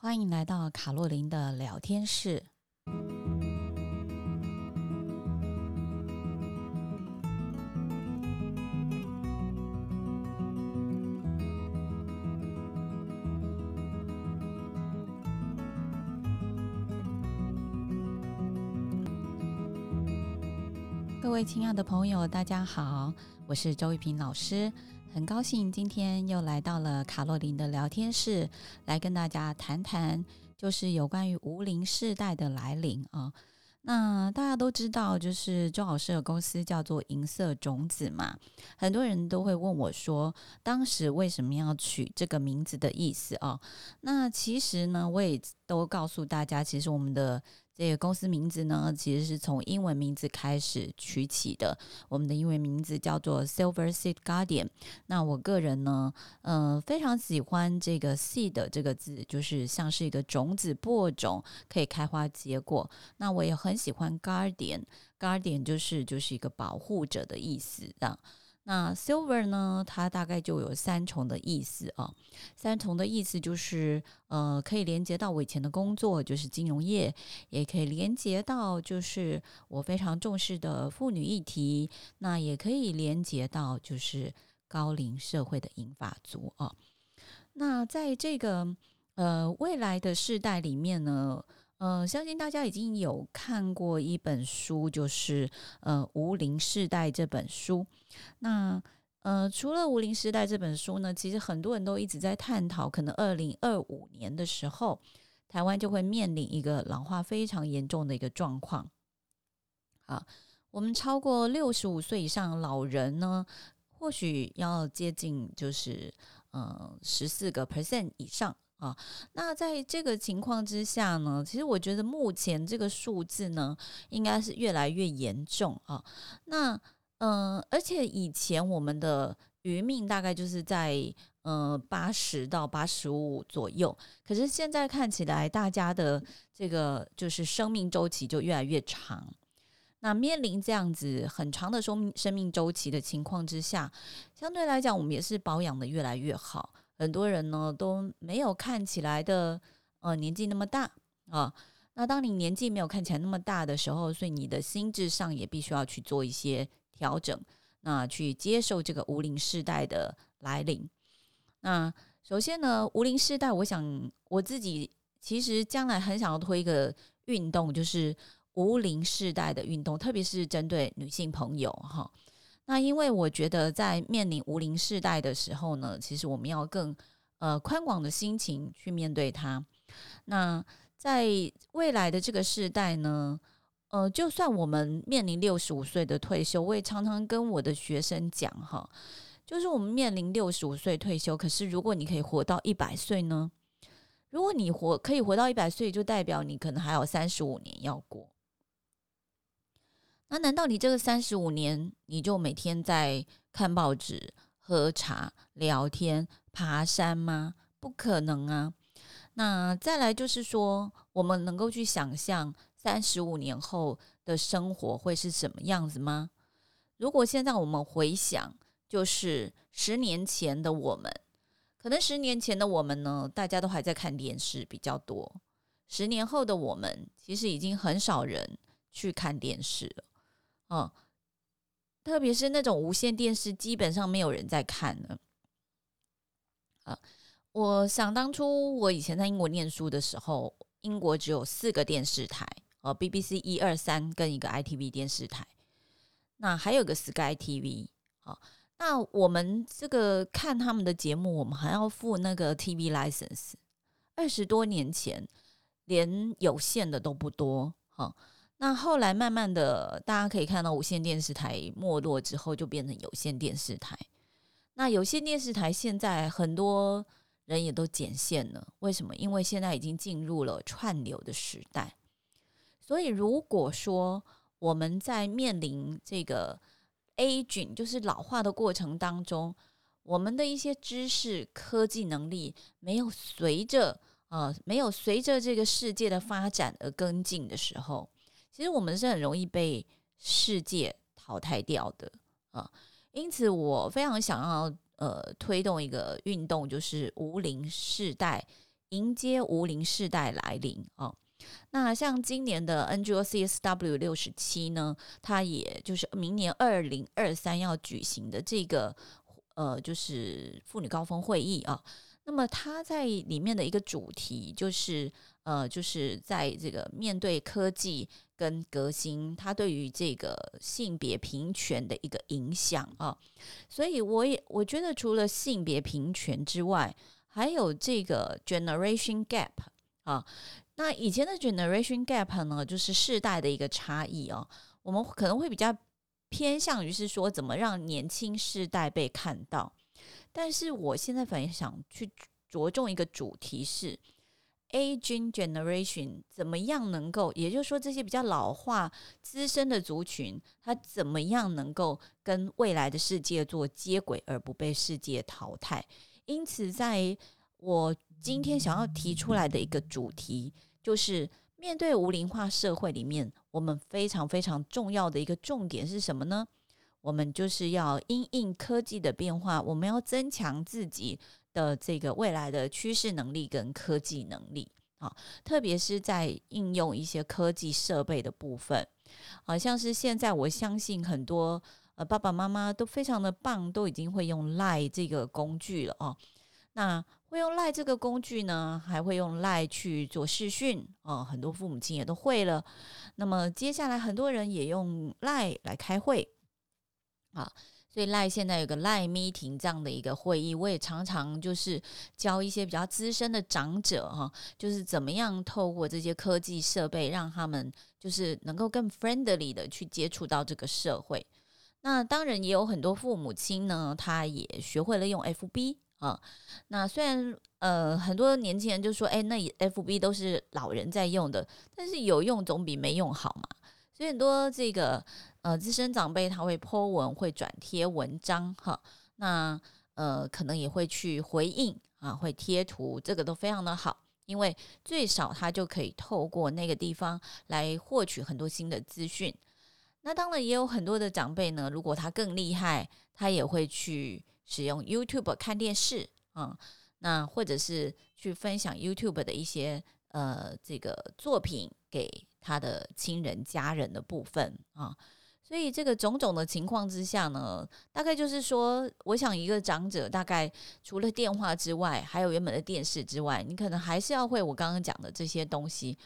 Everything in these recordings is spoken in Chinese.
欢迎来到卡洛琳的聊天室。各位亲爱的朋友，大家好，我是周玉萍老师。很高兴今天又来到了卡洛琳的聊天室，来跟大家谈谈，就是有关于无龄世代的来临啊。那大家都知道，就是周老师的公司叫做银色种子嘛，很多人都会问我说，当时为什么要取这个名字的意思啊？那其实呢，我也都告诉大家，其实我们的。这个公司名字呢，其实是从英文名字开始取起的。我们的英文名字叫做 Silver Seed Guardian。那我个人呢，呃，非常喜欢这个 seed 这个字，就是像是一个种子播种，可以开花结果。那我也很喜欢 Guardian，Guardian 就是就是一个保护者的意思，这样。那 silver 呢，它大概就有三重的意思啊。三重的意思就是，呃，可以连接到我以前的工作，就是金融业，也可以连接到就是我非常重视的妇女议题，那也可以连接到就是高龄社会的银发族啊。那在这个呃未来的世代里面呢，呃，相信大家已经有看过一本书，就是呃《无龄世代》这本书。那呃，除了《无龄世代》这本书呢，其实很多人都一直在探讨，可能二零二五年的时候，台湾就会面临一个老化非常严重的一个状况。啊，我们超过六十五岁以上老人呢，或许要接近就是呃十四个 percent 以上。啊，那在这个情况之下呢，其实我觉得目前这个数字呢，应该是越来越严重啊。那嗯、而且以前我们的余命大概就是在呃八十到八十五左右，可是现在看起来，大家的这个就是生命周期就越来越长。那面临这样子很长的生命生命周期的情况之下，相对来讲，我们也是保养的越来越好。很多人呢都没有看起来的呃年纪那么大啊，那当你年纪没有看起来那么大的时候，所以你的心智上也必须要去做一些调整，那去接受这个无龄世代的来临。那首先呢，无龄世代，我想我自己其实将来很想要推一个运动，就是无龄世代的运动，特别是针对女性朋友哈。那因为我觉得，在面临无龄世代的时候呢，其实我们要更呃宽广的心情去面对它。那在未来的这个世代呢，呃，就算我们面临六十五岁的退休，我也常常跟我的学生讲哈，就是我们面临六十五岁退休，可是如果你可以活到一百岁呢？如果你活可以活到一百岁，就代表你可能还有三十五年要过。那难道你这个三十五年你就每天在看报纸、喝茶、聊天、爬山吗？不可能啊！那再来就是说，我们能够去想象三十五年后的生活会是什么样子吗？如果现在我们回想，就是十年前的我们，可能十年前的我们呢，大家都还在看电视比较多。十年后的我们，其实已经很少人去看电视了。哦，特别是那种无线电视，基本上没有人在看了。啊，我想当初我以前在英国念书的时候，英国只有四个电视台，哦，BBC 一二三跟一个 ITV 电视台，那还有个 Sky TV。好，那我们这个看他们的节目，我们还要付那个 TV license。二十多年前，连有线的都不多。好。那后来慢慢的，大家可以看到无线电视台没落之后，就变成有线电视台。那有线电视台现在很多人也都剪线了，为什么？因为现在已经进入了串流的时代。所以如果说我们在面临这个 aging，就是老化的过程当中，我们的一些知识、科技能力没有随着呃没有随着这个世界的发展而跟进的时候。其实我们是很容易被世界淘汰掉的啊，因此我非常想要呃推动一个运动，就是无龄世代迎接无龄世代来临啊。那像今年的 NGO CSW 六十七呢，它也就是明年二零二三要举行的这个呃，就是妇女高峰会议啊。那么它在里面的一个主题就是呃，就是在这个面对科技跟革新，它对于这个性别平权的一个影响啊。所以我也我觉得除了性别平权之外，还有这个 generation gap 啊。那以前的 generation gap 呢，就是世代的一个差异哦。我们可能会比较偏向于是说，怎么让年轻世代被看到。但是我现在反而想去着重一个主题是 aging generation 怎么样能够，也就是说这些比较老化、资深的族群，它怎么样能够跟未来的世界做接轨，而不被世界淘汰。因此，在我今天想要提出来的一个主题。就是面对无龄化社会里面，我们非常非常重要的一个重点是什么呢？我们就是要因应科技的变化，我们要增强自己的这个未来的趋势能力跟科技能力啊，特别是在应用一些科技设备的部分，好像是现在我相信很多呃爸爸妈妈都非常的棒，都已经会用 Lie 这个工具了哦。那会用 Lie 这个工具呢，还会用 Lie 去做视讯哦，很多父母亲也都会了。那么接下来很多人也用 Lie 来开会啊，所以赖现在有个 LINE Meeting 这样的一个会议，我也常常就是教一些比较资深的长者哈，就是怎么样透过这些科技设备，让他们就是能够更 friendly 的去接触到这个社会。那当然也有很多父母亲呢，他也学会了用 FB。啊，那虽然呃很多年轻人就说，哎，那 FB 都是老人在用的，但是有用总比没用好嘛。所以很多这个呃资深长辈他会 po 文，会转贴文章哈，那呃可能也会去回应啊，会贴图，这个都非常的好，因为最少他就可以透过那个地方来获取很多新的资讯。那当然也有很多的长辈呢，如果他更厉害，他也会去。使用 YouTube 看电视啊、嗯，那或者是去分享 YouTube 的一些呃这个作品给他的亲人家人的部分啊，所以这个种种的情况之下呢，大概就是说，我想一个长者大概除了电话之外，还有原本的电视之外，你可能还是要会我刚刚讲的这些东西。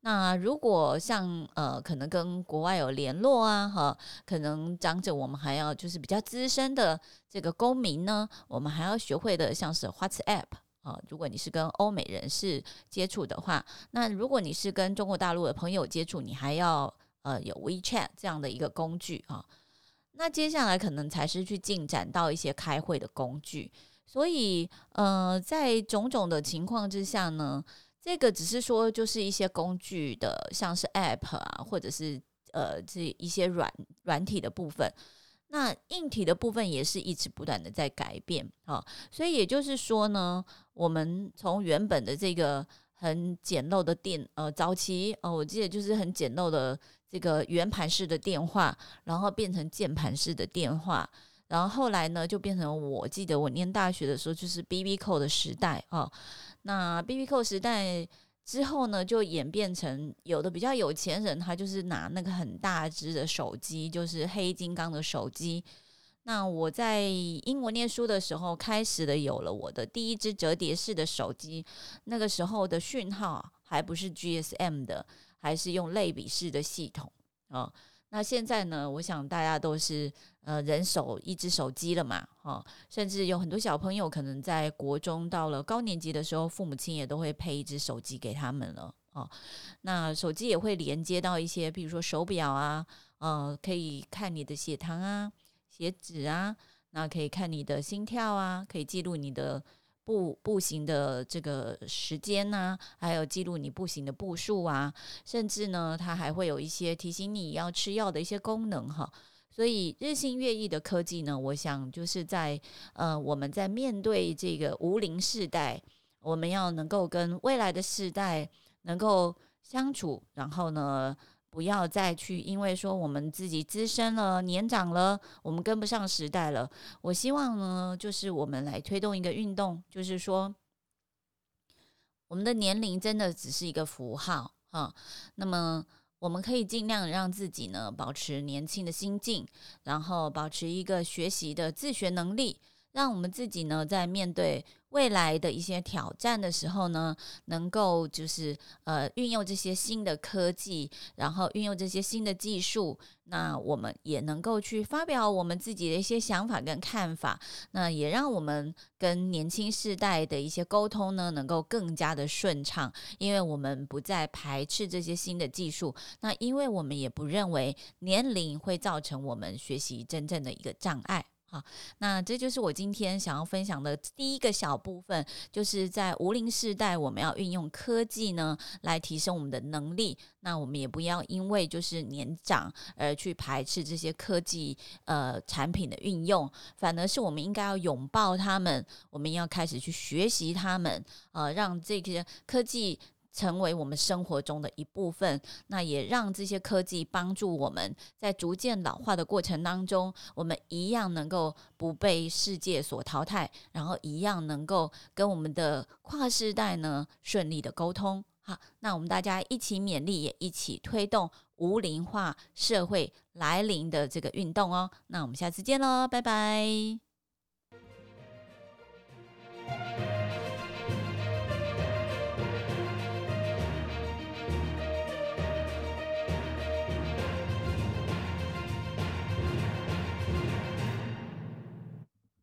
那如果像呃，可能跟国外有联络啊，哈，可能长者我们还要就是比较资深的这个公民呢，我们还要学会的像是 WhatsApp 啊。如果你是跟欧美人士接触的话，那如果你是跟中国大陆的朋友接触，你还要呃有 WeChat 这样的一个工具啊。那接下来可能才是去进展到一些开会的工具。所以呃，在种种的情况之下呢。这个只是说，就是一些工具的，像是 App 啊，或者是呃这一些软软体的部分。那硬体的部分也是一直不断的在改变啊。所以也就是说呢，我们从原本的这个很简陋的电呃早期哦，我记得就是很简陋的这个圆盘式的电话，然后变成键盘式的电话，然后后来呢就变成我记得我念大学的时候就是 B B Q 的时代啊。那 B B Q 时代之后呢，就演变成有的比较有钱人，他就是拿那个很大只的手机，就是黑金刚的手机。那我在英国念书的时候，开始的有了我的第一只折叠式的手机，那个时候的讯号还不是 GSM 的，还是用类比式的系统啊。那现在呢，我想大家都是。呃，人手一只手机了嘛，哈，甚至有很多小朋友可能在国中到了高年级的时候，父母亲也都会配一只手机给他们了，哦，那手机也会连接到一些，比如说手表啊，呃，可以看你的血糖啊、血脂啊，那可以看你的心跳啊，可以记录你的步步行的这个时间呐、还有记录你步行的步数啊，甚至呢，它还会有一些提醒你要吃药的一些功能，哈。所以日新月异的科技呢，我想就是在呃，我们在面对这个无龄世代，我们要能够跟未来的世代能够相处，然后呢，不要再去因为说我们自己资深了、年长了，我们跟不上时代了。我希望呢，就是我们来推动一个运动，就是说，我们的年龄真的只是一个符号哈。那么，我们可以尽量让自己呢保持年轻的心境，然后保持一个学习的自学能力，让我们自己呢在面对未来的一些挑战的时候呢，能够就是呃运用这些新的科技，然后运用这些新的技术，那我们也能够去发表我们自己的一些想法跟看法，那也让我们跟年轻世代的一些沟通呢，能够更加的顺畅，因为我们不再排斥这些新的技术，那因为我们也不认为年龄会造成我们学习真正的一个障碍。好，那这就是我今天想要分享的第一个小部分，就是在无龄时代，我们要运用科技呢，来提升我们的能力。那我们也不要因为就是年长而去排斥这些科技呃产品的运用，反而是我们应该要拥抱他们，我们要开始去学习他们，呃，让这些科技。成为我们生活中的一部分，那也让这些科技帮助我们在逐渐老化的过程当中，我们一样能够不被世界所淘汰，然后一样能够跟我们的跨世代呢顺利的沟通。好，那我们大家一起勉励，也一起推动无龄化社会来临的这个运动哦。那我们下次见喽，拜拜。